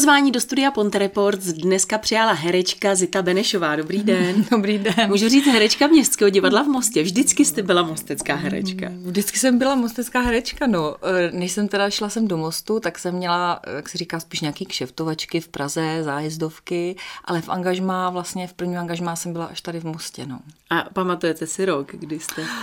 pozvání do studia Ponte Reports dneska přijala herečka Zita Benešová. Dobrý den. Dobrý den. Můžu říct herečka Městského divadla v Mostě. Vždycky jste byla mostecká herečka. Vždycky jsem byla mostecká herečka, no. E, než jsem teda šla sem do Mostu, tak jsem měla, jak se říká, spíš nějaký kšeftovačky v Praze, zájezdovky, ale v angažmá, vlastně v prvním angažmá jsem byla až tady v Mostě, no. A pamatujete si rok, kdy jste?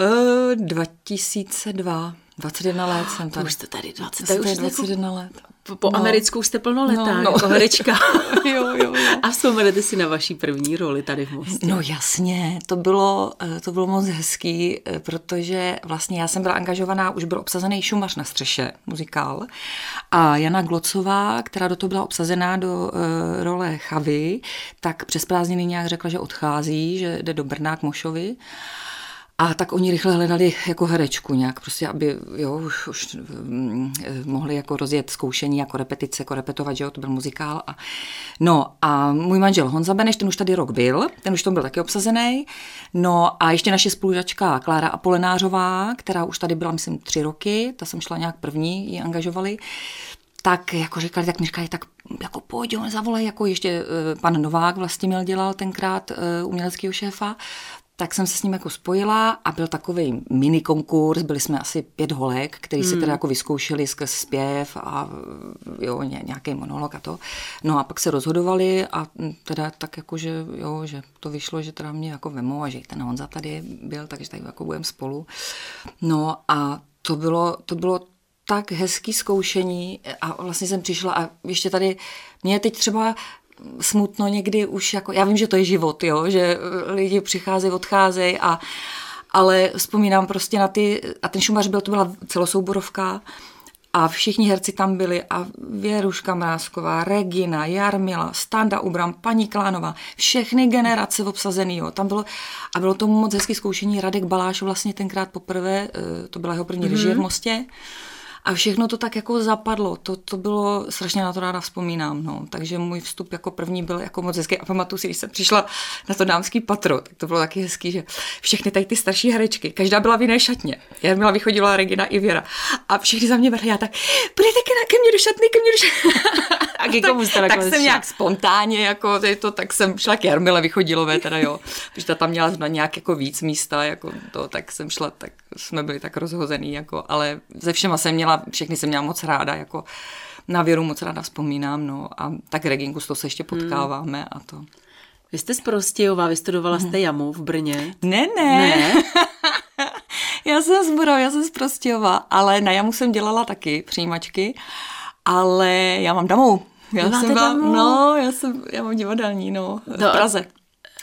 Uh, 2002. 21 let jsem tady. Už jste tady 20, tak už 21 jako... let. Po, po no. americkou jste plnoletá, no, no. jako herečka. jo, jo, jo. A vzpomenete si na vaší první roli tady v Mostě? No jasně, to bylo, eh, to bylo moc hezký, eh, protože vlastně já jsem byla angažovaná, už byl obsazený Šumař na střeše, muzikál, a Jana Glocová, která do toho byla obsazená do uh, role Chavy, tak přes prázdniny nějak řekla, že odchází, že jde do Brna k Mošovi. A tak oni rychle hledali jako herečku nějak, prostě, aby jo, už, už mm, mohli jako rozjet zkoušení, jako repetice, jako repetovat, že jo, to byl muzikál. A, no a můj manžel Honza Beneš, ten už tady rok byl, ten už tam byl taky obsazený. No a ještě naše spolužačka Klára Apolenářová, která už tady byla, myslím, tři roky, ta jsem šla nějak první, ji angažovali tak jako říkali, tak mi říkali, tak jako pojď, on zavolej, jako ještě uh, pan Novák vlastně měl dělal tenkrát uh, uměleckého šéfa, tak jsem se s ním jako spojila a byl takový mini konkurs, byli jsme asi pět holek, který hmm. si teda jako vyzkoušeli skrz zpěv a jo, nějaký monolog a to. No a pak se rozhodovali a teda tak jako, že jo, že to vyšlo, že teda mě jako vemou a že ten Honza tady byl, takže tady jako budeme spolu. No a to bylo, to bylo tak hezký zkoušení a vlastně jsem přišla a ještě tady, mě teď třeba smutno někdy už jako, já vím, že to je život, jo, že lidi přicházejí, odcházejí a ale vzpomínám prostě na ty, a ten Šumař byl, to byla celosouborovka, a všichni herci tam byli a Věruška Mrázková, Regina, Jarmila, Standa Ubram, paní Klánová, všechny generace obsazený. Jo. Tam bylo, a bylo to moc hezký zkoušení. Radek Baláš vlastně tenkrát poprvé, eh, to byla jeho první mm-hmm. režie v Mostě. A všechno to tak jako zapadlo. To, to bylo, strašně na to ráda vzpomínám. No. Takže můj vstup jako první byl jako moc hezký. A pamatuju si, když jsem přišla na to dámský patro, tak to bylo taky hezký, že všechny tady ty starší herečky, každá byla v jiné šatně. Já byla vychodila Regina i Věra. A všichni za mě vrhli, já tak, půjdete ke mně do šatny, ke mně do šatny. A k komu jste tak, tak jsem nějak spontánně, jako to, tak jsem šla k Jarmile Vychodilové, teda jo, protože ta tam měla na nějak jako víc místa, jako to, tak jsem šla, tak jsme byli tak rozhozený, jako, ale ze všema jsem měla, všechny jsem měla moc ráda, jako na věru moc ráda vzpomínám, no a tak Reginku s to se ještě hmm. potkáváme hmm. a to. Vy jste z Prostějova, vystudovala jste mhm. jamu v Brně? Ne, ne. ne? já jsem z Burov, já jsem z Prostějova, ale na jamu jsem dělala taky přijímačky, ale já mám damu. Já jsem byla, no, já jsem, já mám divadelní, no, v no, Praze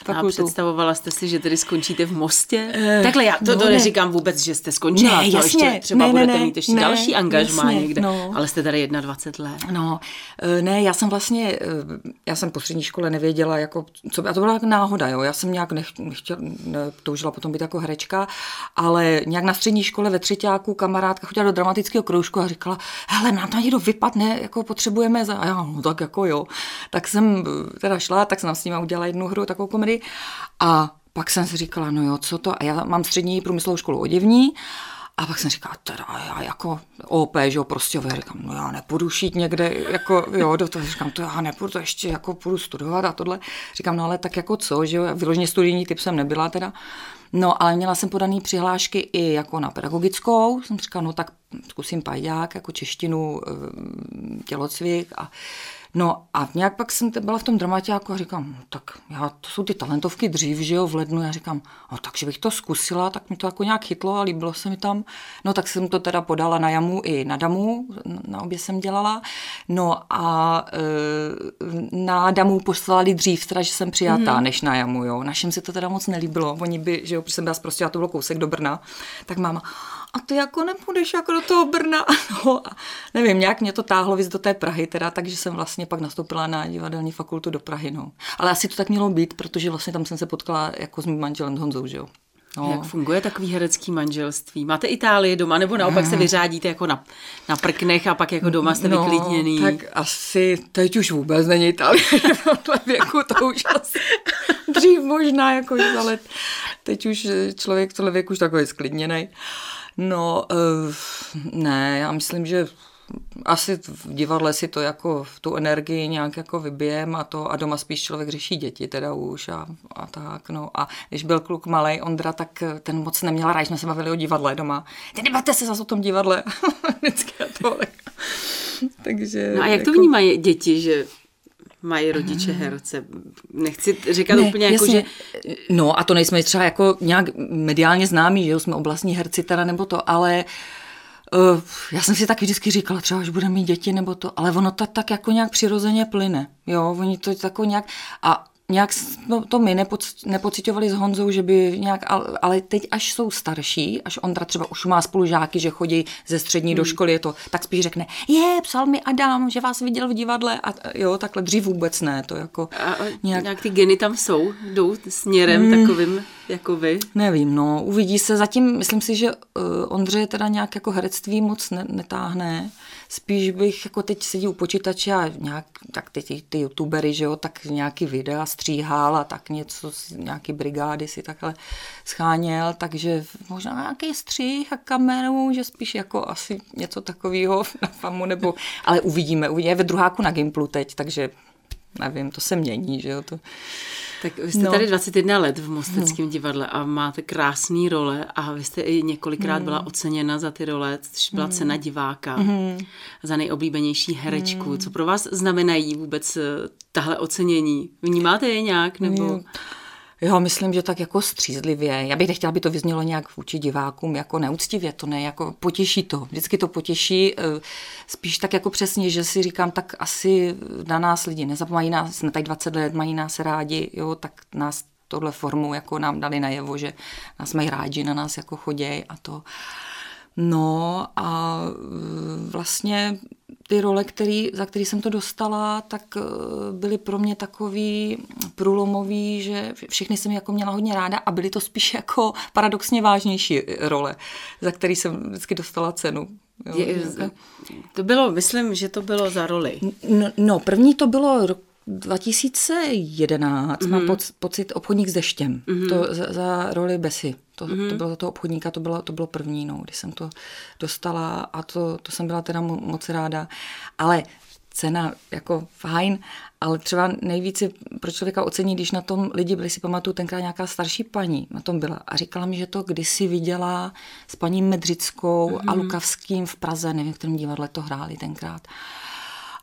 fakultu. A představovala jste si, že tedy skončíte v Mostě? Uh, Takhle já to, no, to neříkám vůbec, že jste skončila. Ne, to jasně. Ještě třeba ne, budete ne, mít ještě ne, další angažmá jasně, někde. No. Ale jste tady 21 let. No, eh, ne, já jsem vlastně, eh, já jsem po střední škole nevěděla, jako, co, a to byla náhoda, jo. Já jsem nějak nech, nechtěla, ne, toužila potom být jako herečka, ale nějak na střední škole ve třetíku kamarádka chodila do dramatického kroužku a říkala, hele, nám tam někdo vypadne, jako potřebujeme za, a já, no tak jako jo. Tak jsem teda šla, tak jsem s nimi udělala jednu hru, takovou komedii a pak jsem si říkala, no jo, co to? A já mám střední průmyslovou školu oděvní a pak jsem říkala, teda já jako OP, že jo, prostě říkám, no já nepůjdu šít někde, jako jo, do toho říkám, to já nepůjdu, to ještě jako půjdu studovat a tohle. Říkám, no ale tak jako co, že jo, vyloženě studijní typ jsem nebyla teda. No, ale měla jsem podaný přihlášky i jako na pedagogickou. Jsem říkala, no tak zkusím pajďák, jako češtinu, eh, tělocvik a No a nějak pak jsem byla v tom dramaťáku a říkám, no, tak já, to jsou ty talentovky dřív, že jo, v lednu, já říkám, no takže bych to zkusila, tak mi to jako nějak chytlo a líbilo se mi tam. No tak jsem to teda podala na jamu i na damu, na obě jsem dělala. No a e, na damu poslali dřív, teda, že jsem přijatá, mm-hmm. než na jamu, jo. Našim se to teda moc nelíbilo, oni by, že jo, protože jsem byla prostě, to bylo kousek do Brna, tak máma, a ty jako nepůjdeš jako do toho Brna. No, a nevím, nějak mě to táhlo víc do té Prahy teda, takže jsem vlastně pak nastoupila na divadelní fakultu do Prahy, no. Ale asi to tak mělo být, protože vlastně tam jsem se potkala jako s mým manželem Honzou, že jo. No. Jak funguje takový herecký manželství? Máte Itálii doma, nebo naopak se vyřádíte jako na, na prknech a pak jako doma jste no, vyklidněný? tak asi teď už vůbec není Itálie v tomhle věku, to už asi dřív možná jako ale teď už člověk v tohle věku už takový sklidněný. No, uh, ne, já myslím, že asi v divadle si to jako tu energii nějak jako vybijem a to a doma spíš člověk řeší děti teda už a, a tak, no. A když byl kluk malý Ondra, tak ten moc neměl rád, jsme se bavili o divadle doma. Ty nebavte se zase o tom divadle. Vždycky to Takže... No a jak jako... to vnímají děti, že mají rodiče herce. Nechci říkat ne, úplně jako, jasně. že... No a to nejsme třeba jako nějak mediálně známí, že jo, jsme oblastní herci teda nebo to, ale uh, já jsem si taky vždycky říkala, třeba až budeme mít děti nebo to, ale ono to tak jako nějak přirozeně plyne, jo, oni to jako nějak, a nějak no, to my nepoc, nepocitovali s Honzou, že by nějak, ale teď až jsou starší, až Ondra třeba už má spolužáky, že chodí ze střední hmm. do školy, je to, tak spíš řekne, je, psal mi Adam, že vás viděl v divadle a jo, takhle dřív vůbec ne, to jako a, nějak... nějak ty geny tam jsou, jdou směrem hmm. takovým jako vy? Nevím, no, uvidí se, zatím myslím si, že uh, Ondře teda nějak jako herectví moc ne, netáhne, spíš bych jako teď sedí u počítače a nějak, tak ty, ty, ty youtubery, že jo, tak nějaký videa stříhal a tak něco, nějaký brigády si takhle scháněl, takže možná nějaký střih a kameru, že spíš jako asi něco takového na famu, nebo, ale uvidíme, uvidíme, ve druháku na Gimplu teď, takže nevím, to se mění, že jo, to... Tak vy jste no. tady 21 let v Mosteckém no. divadle a máte krásné role a vy jste i několikrát mm. byla oceněna za ty role, což byla mm. cena diváka mm. za nejoblíbenější herečku. Mm. Co pro vás znamenají vůbec eh, tahle ocenění? Vnímáte je nějak? Nebo... Mm. Jo, myslím, že tak jako střízlivě. Já bych nechtěla, aby to vyznělo nějak vůči divákům, jako neúctivě, to ne, jako potěší to. Vždycky to potěší, eh, spíš tak jako přesně, že si říkám, tak asi na nás lidi nezapomínají nás, jsme tady 20 let, mají nás rádi, jo, tak nás tohle formou jako nám dali najevo, že nás mají rádi, na nás jako choděj a to. No a eh, vlastně ty role, který, za který jsem to dostala, tak eh, byly pro mě takový průlomový, že všechny jsem jako měla hodně ráda a byly to spíš jako paradoxně vážnější role, za který jsem vždycky dostala cenu. Jo, Je, to bylo, myslím, že to bylo za roli. No, no první to bylo 2011 mm-hmm. mám poc, pocit obchodník s deštěm, mm-hmm. to za, za roli Besy. To, mm-hmm. to bylo za toho obchodníka, to bylo, to bylo první, no, když jsem to dostala a to, to jsem byla teda moc ráda. Ale cena jako fajn, ale třeba nejvíce pro člověka ocení, když na tom lidi byli, si pamatuju, tenkrát nějaká starší paní na tom byla a říkala mi, že to kdysi viděla s paní Medřickou mm-hmm. a Lukavským v Praze, nevím, v kterém divadle to hráli tenkrát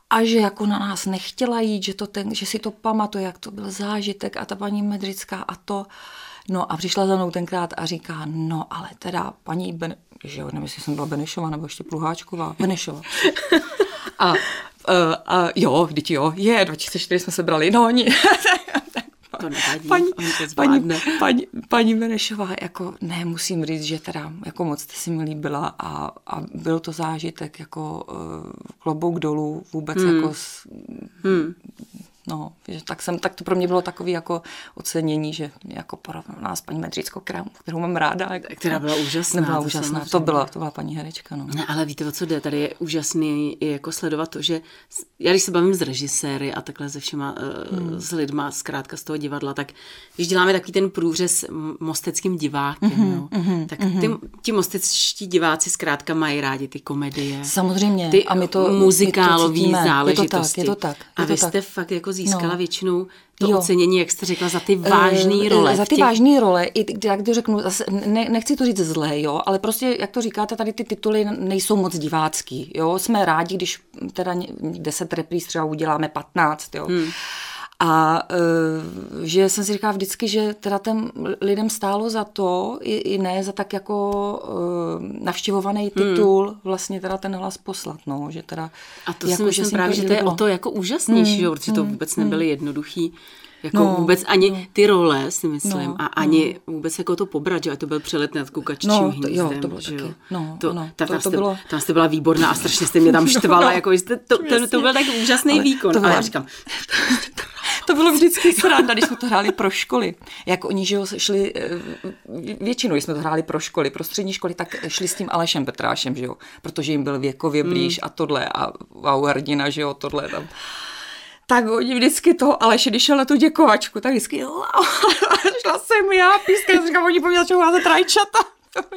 a že jako na nás nechtěla jít, že, to ten, že si to pamatuje, jak to byl zážitek a ta paní Medřická a to. No a přišla za mnou tenkrát a říká, no ale teda paní Ben, že jo, nevím, jestli jsem byla Benešová nebo ještě Pluháčková, Benešová. A, uh, a jo, vždyť jo, je, 2004 jsme se brali, no oni, to nevadí, paní, paní, paní, paní Benešová, jako ne, musím říct, že teda jako moc jste si mi líbila a, a byl to zážitek jako uh, klobouk dolů vůbec hmm. jako s, hmm. No, že tak, jsem, tak to pro mě bylo takové jako ocenění, že jako porovná s paní Medřickou, kterou, kterou mám ráda. Která byla úžasná. Byla to úžasná, to byla, to byla paní herečka. No. Ne, ale víte, o co jde? Tady je úžasný i jako sledovat to, že já když se bavím s režiséry a takhle se všema, eh, hmm. s lidma zkrátka z toho divadla, tak když děláme takový ten průřez mosteckým divákem, mm-hmm, no, mm-hmm, tak ty, mhm. ti mostečtí diváci zkrátka mají rádi ty komedie. Samozřejmě. Ty a my to muzikálové záležitosti. Je to tak, je to tak. Je a vy to jste tak. fakt jako získala no. většinou to jo. ocenění, jak jste řekla, za ty vážné role. Za ty těch... vážné role, i jak to řeknu, zase, ne, nechci to říct zlé, jo, ale prostě, jak to říkáte, tady ty tituly nejsou moc divácký, jo, jsme rádi, když teda 10 repríz třeba uděláme 15, jo. Hmm. A e, že jsem si říkala vždycky, že teda ten lidem stálo za to, i, i ne za tak jako e, navštěvovaný hmm. titul, hmm. vlastně teda ten hlas poslat, no, že teda... A to jako, si myslím že právě, že to je o to jako úžasnější, hmm. protože to hmm. vůbec nebyly hmm. jednoduchý jako no, vůbec ani no. ty role, si myslím, no, a ani no. vůbec jako to pobrat, že to byl přelet nad kukaččím no, to, jo, to bylo taky. Jo. No, to, no, tam, to, tam, to jste, bylo... tam jste byla výborná a strašně jste mě tam štvala, jako jste, to, to, to, byl tak úžasný ale výkon. To bylo, ale já říkám, to bylo vždycky sranda, když jsme to hráli pro školy. Jak oni, že šli, eh, většinou jsme to hráli pro školy, pro střední školy, tak šli s tím Alešem Petrášem, že jo, protože jim byl věkově blíž mm. a tohle a wow, hrdina, že jo, tohle tam tak oni vždycky toho Aleše, když šel na tu děkovačku, tak vždycky šla jsem já, píska, říkám, oni po mě začnou házet rajčata.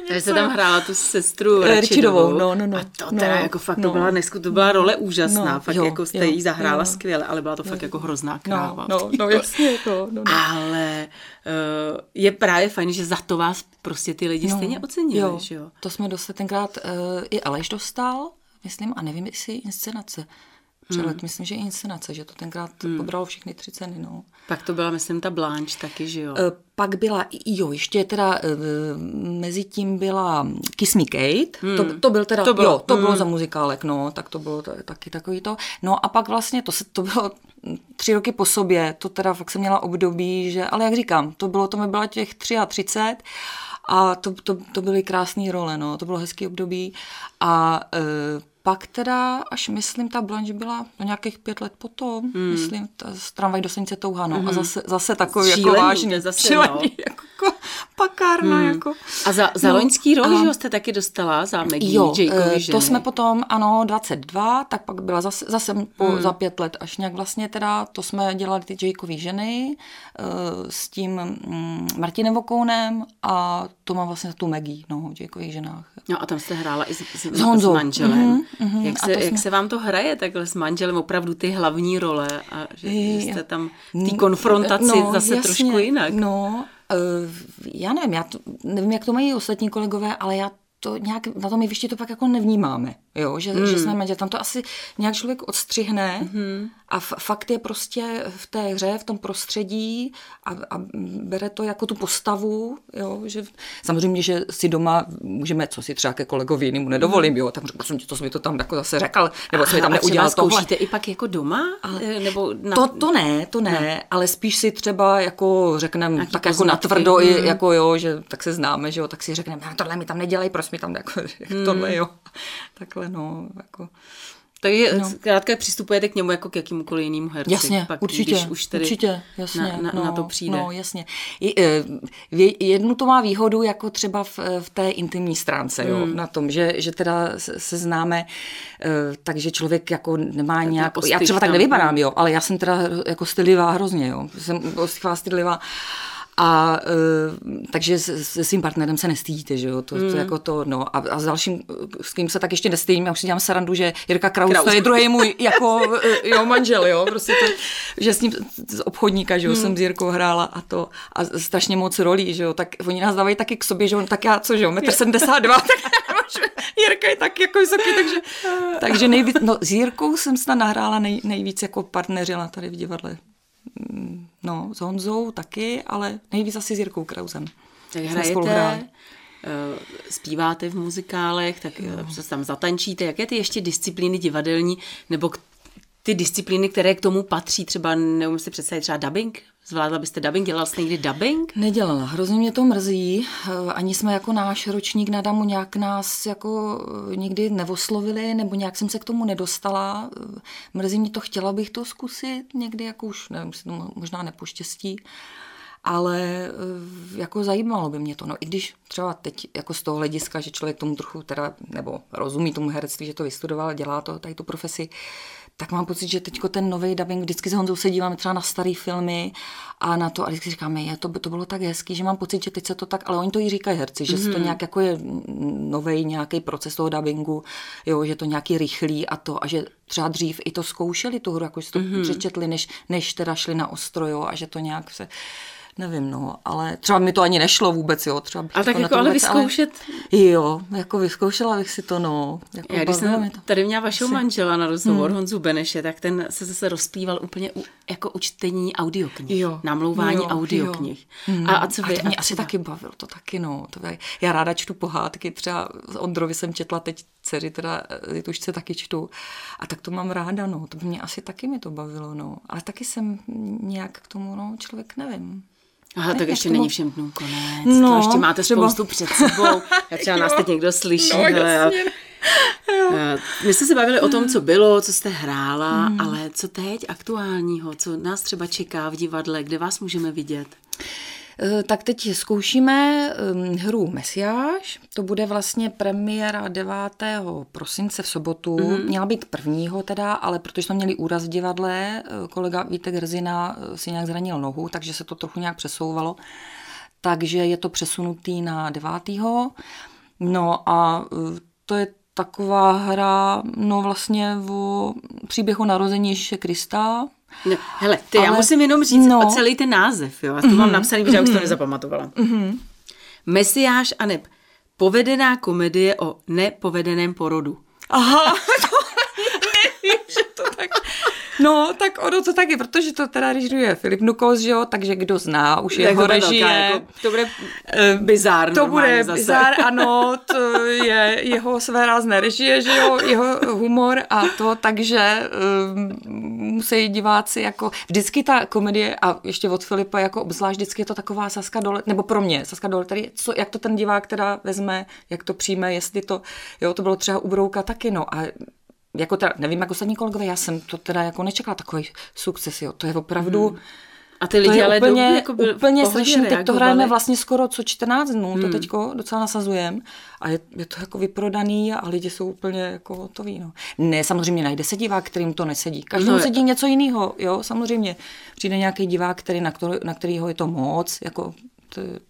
Takže se tam hrála tu sestru Račidovou. No, no, no. A to teda no, jako fakt, no, to byla nesku, to byla role úžasná. No, fakt jo, jako jste jí zahrála jo. skvěle, ale byla to fakt jako hrozná kráva. No, no, no jasně. No, no, no. Ale uh, je právě fajn, že za to vás prostě ty lidi no, stejně ocenili, jo, že jo? To jsme dostali tenkrát, uh, i Aleš dostal, myslím, a nevím, jestli inscenace. Přelet, hmm. myslím, že inscenace, že to tenkrát hmm. pobralo všechny tři ceny, no. Pak to byla, myslím, ta Blanche taky, že jo? E, pak byla, jo, ještě teda e, mezi tím byla Kiss Me Kate, hmm. to, to byl teda, to bylo, jo, to hmm. bylo za muzikálek, no, tak to bylo taky takový to. No a pak vlastně, to, se, to bylo tři roky po sobě, to teda fakt jsem měla období, že, ale jak říkám, to bylo, to mi byla těch 33 a to, to, to byly krásné role, no, to bylo hezký období a e, pak teda, až myslím, ta Blanche byla na nějakých pět let potom, hmm. myslím, ta, z tramvaj do Senice Touha, no. Hmm. A zase, zase takový jako Šílený, jako vážný, zase, šílený, no. jako pakárna, hmm. jako. A za, za no, loňský rok, a... že jste taky dostala za Maggie jo, Jakeovi ženy. to jsme potom, ano, 22, tak pak byla zase, zase po, hmm. za pět let, až nějak vlastně teda, to jsme dělali ty Jakeovy ženy uh, s tím um, Martinem Vokounem a to má vlastně tu Maggie, no, Jakeových ženách. No a tam jste hrála i s, s, s, s manželem. Mm-hmm. Mm-hmm. Jak, se, jak jsme... se vám to hraje takhle s manželem, opravdu ty hlavní role a že, že jste tam v té konfrontaci no, zase jasně, trošku jinak. No, uh, já nevím, já to, nevím, jak to mají ostatní kolegové, ale já to nějak na tom jevišti to pak jako nevnímáme, jo? Že, mm. že jsme manžel. Tam to asi nějak člověk odstřihne mm. a f- fakt je prostě v té hře, v tom prostředí a, a bere to jako tu postavu, jo? Že samozřejmě, že si doma můžeme, co si třeba ke kolegovi jinému nedovolím, jo? Tak prosím tě, to jsi mi to tam jako zase řekl, nebo jsme tam neudělal tohle. i pak jako doma? Ale eh, nebo na... to, to ne, to ne, ne, ale spíš si třeba jako řekneme tak jako natvrdo, mm. jako jo, že tak se známe, že jo, tak si řekneme, tohle mi tam nedělej, prosím mi tam jako, hmm. tohle, jo. Takhle, no, jako. Takže no. zkrátka přistupujete k němu jako k jakýmukoliv jinému herci. Jasně, pak, určitě, když už tedy určitě, jasně. Na, na, no, na to přijde. No, jasně. Eh, jednu to má výhodu jako třeba v, v té intimní stránce, jo, hmm. na tom, že, že teda se známe, eh, takže člověk jako nemá tak nějak, jako já třeba tak nevypadám, jo, ale já jsem teda jako stylivá hrozně, jo, jsem stylivá a uh, takže se svým partnerem se nestydíte, že jo, to, mm. to jako to, no. A, a s dalším, s kým se tak ještě nestydím, já už si dělám sarandu, že Jirka Kraus, Kraus. to je druhý můj jako, e, jo, manžel, jo, prostě to, že s ním z obchodníka, že jo, mm. jsem s Jirkou hrála a to, a strašně moc rolí, že jo, tak oni nás dávají taky k sobě, že jo, tak já, co, že jo, metr 72, tak Jirka je tak jako vysoký, takže, takže nejvíc, no s Jirkou jsem snad nahrála nej, nejvíc jako partneřila tady v divadle. No, s Honzou taky, ale nejvíc asi s Jirkou Krausem. Tak hrajete, eh, zpíváte v muzikálech, tak jo. Eh, se tam zatančíte. Jaké ty ještě disciplíny divadelní, nebo ty disciplíny, které k tomu patří, třeba neumím si představit třeba dubbing Zvládla byste dubbing? Dělala jste někdy dubbing? Nedělala. Hrozně mě to mrzí. Eh, ani jsme jako náš ročník na Damu nějak nás jako eh, nikdy nevoslovili, nebo nějak jsem se k tomu nedostala. Eh, mrzí mě to, chtěla bych to zkusit někdy, jako už nevím, si to možná nepoštěstí. Ale jako zajímalo by mě to. No i když třeba teď jako z toho hlediska, že člověk tomu trochu teda, nebo rozumí tomu herectví, že to vystudoval, dělá to, tady tu profesi, tak mám pocit, že teď ten nový dubbing, vždycky s Honzou se díváme třeba na staré filmy a na to a vždycky říkáme, je, to, to bylo tak hezký, že mám pocit, že teď se to tak, ale oni to i říkají herci, že mm-hmm. to mhm. nějak jako je nový nějaký proces toho dubbingu, jo, že to nějaký rychlý a to a že třeba dřív i to zkoušeli tu hru, jako to mm-hmm. přečetli, než, než teda šli na ostro, jo, a že to nějak se nevím, no, ale třeba mi to ani nešlo vůbec, jo. Třeba ale tak jako ale vyzkoušet. Ale, jo, jako vyzkoušela bych si to, no. Jako Já když jsem to. tady měla vašeho si... manžela na rozhovor, hmm. Honzu Beneše, tak ten se zase rozplýval úplně u, jako u čtení audioknih, jo. namlouvání jo, audioknih. Jo. Hmm. A, a co vy? A to mě a asi taky bavilo, to taky, no. To by, já ráda čtu pohádky, třeba Ondrovi jsem četla teď dceři, teda Tušce taky čtu. A tak to mám ráda, no. To by mě asi taky mi to bavilo, no. Ale taky jsem nějak k tomu, no, člověk nevím. Aha, tak ještě tomu... není všem dnům konec. No, to ještě máte třeba... spoustu před sebou. Já třeba nás teď někdo slyší. No, hele, eh, My jsme se bavili o tom, co bylo, co jste hrála, mm. ale co teď aktuálního, co nás třeba čeká v divadle, kde vás můžeme vidět? Eh, tak teď zkoušíme ehm, hru Mesiáš. To bude vlastně premiéra 9. prosince v sobotu. Mm-hmm. Měla být prvního teda, ale protože jsme měli úraz v divadle, eh, kolega Vítek Hrzina eh, si nějak zranil nohu, takže se to trochu nějak přesouvalo takže je to přesunutý na 9. No a to je taková hra, no vlastně o příběhu narození Ježíše Krista. No, hele, ty, Ale, já musím jenom říct no, celý ten název, jo, a to mm-hmm, mám napsaný, protože mm-hmm, já už to mhm. nezapamatovala. Mm-hmm. Mesiáš a neb. Povedená komedie o nepovedeném porodu. Aha, to nevím, že to tak... No, tak ono to taky, protože to teda režiruje Filip Nukos, že jo, takže kdo zná už jeho režie. Jako, to bude eh, bizár To bude zase. bizár, ano, to je jeho své rázné režie, že jo, jeho humor a to, takže um, musí diváci jako, vždycky ta komedie a ještě od Filipa jako obzvlášť vždycky je to taková Saska dole, nebo pro mě Saska dole, tady, co, jak to ten divák teda vezme, jak to přijme, jestli to, jo, to bylo třeba u Brouka taky, no a jako teda, nevím, jak ostatní kolegové, já jsem to teda jako nečekala takový sukces, jo. To je opravdu... Hmm. A ty lidi ale úplně, jdou, jako byl, úplně strašně, teď to hrajeme vlastně skoro co 14 dnů, hmm. to teďko docela nasazujeme a je, je, to jako vyprodaný a lidi jsou úplně jako hotoví. No. Ne, samozřejmě najde se divák, kterým to nesedí. Každému no, sedí něco jiného, jo, samozřejmě. Přijde nějaký divák, který, na, který, na kterýho je to moc, jako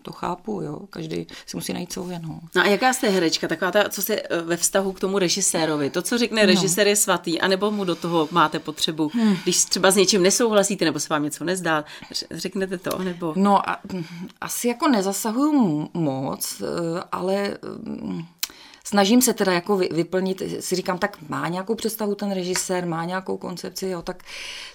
to, chápu, jo. Každý si musí najít svou no. No a jaká jste herečka? Taková ta, co se eh, ve vztahu k tomu režisérovi. To, co řekne no. režisér je svatý, anebo mu do toho máte potřebu, hmm. když třeba s něčím nesouhlasíte, nebo se vám něco nezdá, řeknete to, nebo... No a, asi jako nezasahuju moc, eh, ale mm, snažím se teda jako vyplnit, si říkám, tak má nějakou představu ten režisér, má nějakou koncepci, jo, tak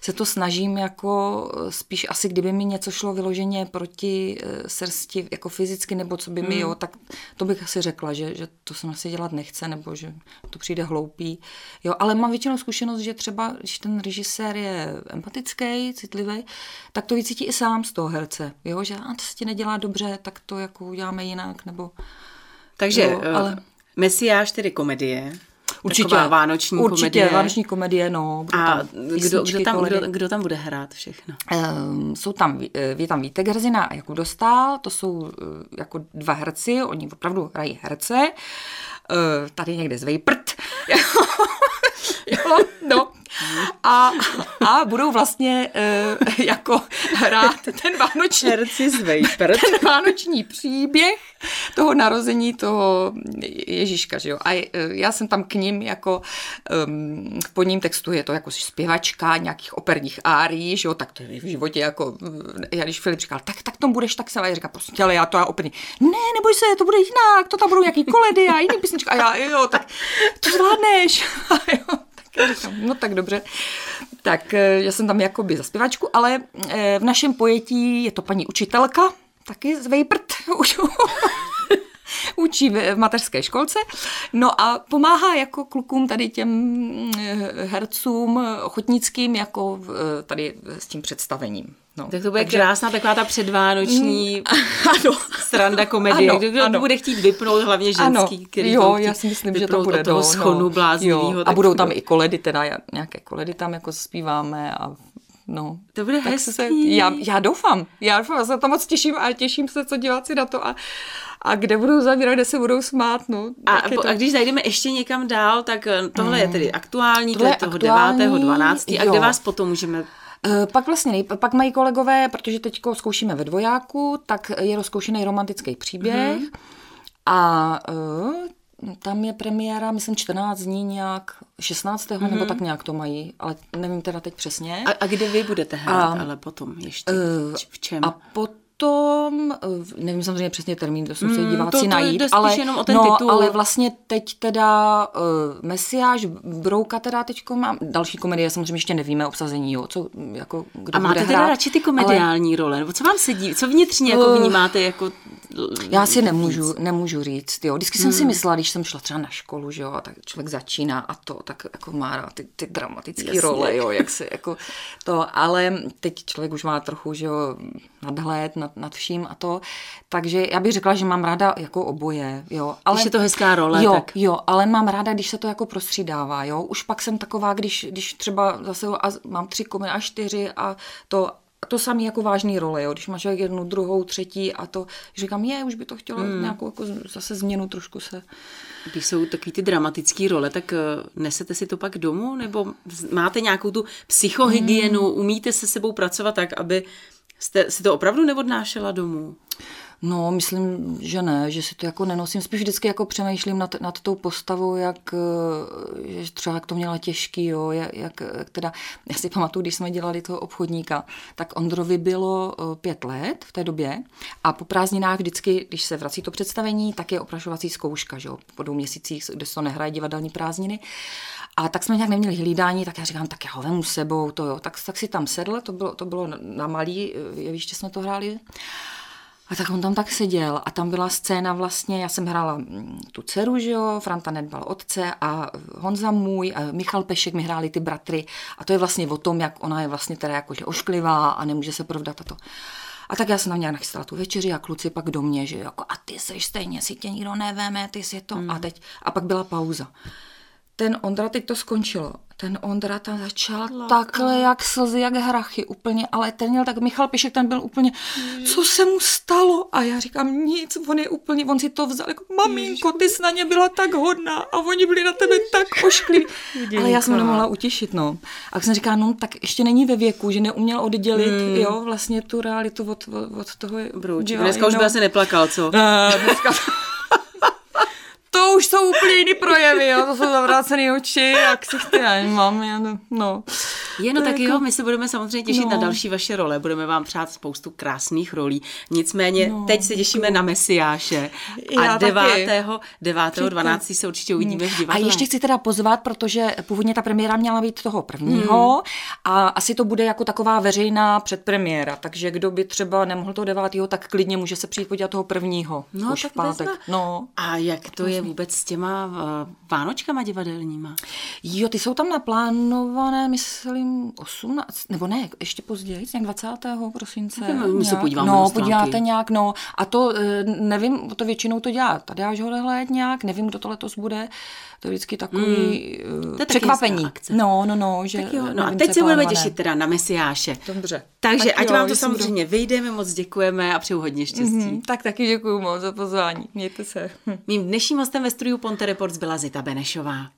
se to snažím jako eh, spíš asi, kdyby mi něco šlo vyloženě proti eh, srsti, jako fyzicky, nebo co by mi, hmm. jo, tak to bych asi řekla, že, že to se asi dělat nechce, nebo že to přijde hloupý, jo, ale mám většinou zkušenost, že třeba, když ten režisér je empatický, citlivý, tak to vycítí i sám z toho herce, jo, že a to se ti nedělá dobře, tak to jako uděláme jinak, nebo takže jo, ale... Mesiáš, tedy komedie. Určitě. Taková vánoční Určitě, komedie. vánoční komedie, no. A kdo, kdo, tam, kdo, kdo tam bude hrát všechno? Um, jsou tam, eh, je tam Vítek Hrzina a Jakub Dostal, to jsou uh, jako dva herci, oni opravdu hrají herce. Uh, tady někde zvej prd. jo, no. A, a budou vlastně uh, jako hrát ten vánoční, ten vánoční příběh toho narození toho Ježíška, že jo. A eh, já jsem tam k ním jako um, po ním textu je to jako zpěvačka nějakých operních árií, že jo, tak to je v životě jako, já když Filip říkal, tak, tak to budeš tak se, já říkám, prostě, ale já to já operní, ne, neboj se, to bude jinak, to tam budou nějaký koledy a jiný písničky, a já, jo, tak to zvládneš, a jo, no tak dobře. Tak eh, já jsem tam jakoby za zpěvačku, ale eh, v našem pojetí je to paní učitelka, taky z Vejprt, učí v mateřské školce. No a pomáhá jako klukům tady těm eh, hercům ochotnickým jako tady s tím představením. No, tak to bude takže... krásná taková ta předvánoční mm, ano, sranda komedie, ano, kdo, ano. bude chtít vypnout, hlavně ženský, ano, který jo, já si myslím, že to bude toho no, schonu no, A budou tam i koledy, teda nějaké koledy tam jako zpíváme a No, to bude hezký. Se, já, já doufám, já doufám, já se to moc těším a těším se, co diváci na to a, a kde budou zavírat, kde se budou smát. No, a, to... a když zajdeme ještě někam dál, tak eh, tohle mm. je tedy aktuální, tohle to je toho aktuální, 9. 12. A kde vás potom můžeme pak vlastně, pak mají kolegové, protože teď zkoušíme ve dvojáku, tak je rozkoušený romantický příběh mm-hmm. a uh, tam je premiéra, myslím, 14 dní nějak, 16. Mm-hmm. nebo mhm. tak nějak to mají, ale nevím teda teď přesně. A, a kde vy budete hrát, a, ale potom ještě? Uh, v čem? A eh, nevím samozřejmě přesně termín, to jsou se mm, diváci to, to najít, ale, jenom o ten no, titul. ale vlastně teď teda uh, Mesiáš, Brouka teda teďko mám, další komedie samozřejmě ještě nevíme obsazení, jo, co, jako, kdo A máte teda hrát, radši ty komediální ale, role, nebo co vám sedí, co vnitřně jako uh, vnímáte jako Já si nemůžu, nemůžu říct, jo, vždycky hmm. jsem si hmm. myslela, když jsem šla třeba na školu, že jo, a tak člověk začíná a to, tak jako má ty, ty dramatické role, jo, jak se jako to, ale teď člověk už má trochu, že jo, nadhled nad, nad vším a to. Takže já bych řekla, že mám ráda jako oboje. Jo. Ale, když je to hezká role, jo, tak... Jo, ale mám ráda, když se to jako prostřídává. Jo. Už pak jsem taková, když, když třeba zase a mám tři komedy a čtyři a to to samé jako vážný role, jo. když máš jednu, druhou, třetí a to, říkám, je, už by to chtělo hmm. nějakou jako zase změnu trošku se. Když jsou takový ty dramatické role, tak uh, nesete si to pak domů, nebo máte nějakou tu psychohygienu, hmm. umíte se sebou pracovat tak, aby Jste si to opravdu neodnášela domů? No, myslím, že ne, že si to jako nenosím. Spíš vždycky jako přemýšlím nad, nad tou postavou, jak eh, že třeba jak to měla těžký, jo, jak, jak teda, já si pamatuju, když jsme dělali toho obchodníka, tak Ondrovi bylo eh, pět let v té době a po prázdninách vždycky, když se vrací to představení, tak je oprašovací zkouška, že jo, po dvou měsících, kde se to nehraje divadelní prázdniny. A tak jsme nějak neměli hlídání, tak já říkám, tak já ho vemu sebou, to jo. Tak, tak si tam sedl, to bylo, to bylo na malý eh, jeviště jsme to hráli. A tak on tam tak seděl a tam byla scéna vlastně, já jsem hrála mm, tu dceru, že jo, Franta nedbal otce a Honza můj a Michal Pešek mi hráli ty bratry a to je vlastně o tom, jak ona je vlastně teda jakože ošklivá a nemůže se provdat a to. A tak já jsem na nějak nachystala tu večeři a kluci pak do mě, že jako a ty seš stejně, si tě nikdo neveme, ty si to. Hmm. A teď, a pak byla pauza ten Ondra, teď to skončilo, ten Ondra tam začal Laka. takhle jak slzy, jak hrachy úplně, ale ten měl tak, Michal Pišek ten byl úplně, co se mu stalo? A já říkám, nic, on je úplně, on si to vzal, jako maminko, ty jsi na ně byla tak hodná a oni byli na tebe tak oškliví. Ale já jsem nemohla utěšit, no. A jsem říká, no tak ještě není ve věku, že neuměl oddělit, hmm. jo, vlastně tu realitu od, od, od toho. Bruč. Dneska už by asi neplakal, co? Uh, dneska už jsou úplně jiný projevy, jo, to jsou zavrácené oči, jak si chci, já mám, já no. no. Je, no tak jako... jo, my se budeme samozřejmě těšit no. na další vaše role, budeme vám přát spoustu krásných rolí, nicméně no, teď se těšíme na Mesiáše a 9. 9. 12. se určitě uvidíme v divadle. A ještě chci teda pozvat, protože původně ta premiéra měla být toho prvního hmm. a asi to bude jako taková veřejná předpremiéra, takže kdo by třeba nemohl toho 9. tak klidně může se přijít podívat toho prvního. No, už tak v pátek. No. A jak to je vůbec s těma uh, Vánočkama divadelníma? Jo, ty jsou tam naplánované, myslím, 18, nebo ne, ještě později, nějak 20. prosince. My se podíváme No, podíváte nějak, no. A to, eh, nevím, to většinou to dělá tady až hled nějak, nevím, kdo to letos bude. To je vždycky takový mm. to je překvapení. Akce. No, no, no. Že tak jo, no a teď se budeme těšit teda na Mesiáše. Dobře. Takže tak ať jo, vám to samozřejmě do... vyjdeme, moc děkujeme a přeju hodně štěstí. Mm-hmm, tak taky děkuji moc za pozvání. Mějte se. Mým dnešním hostem ve studiu Ponte Reports byla Zita Benešová.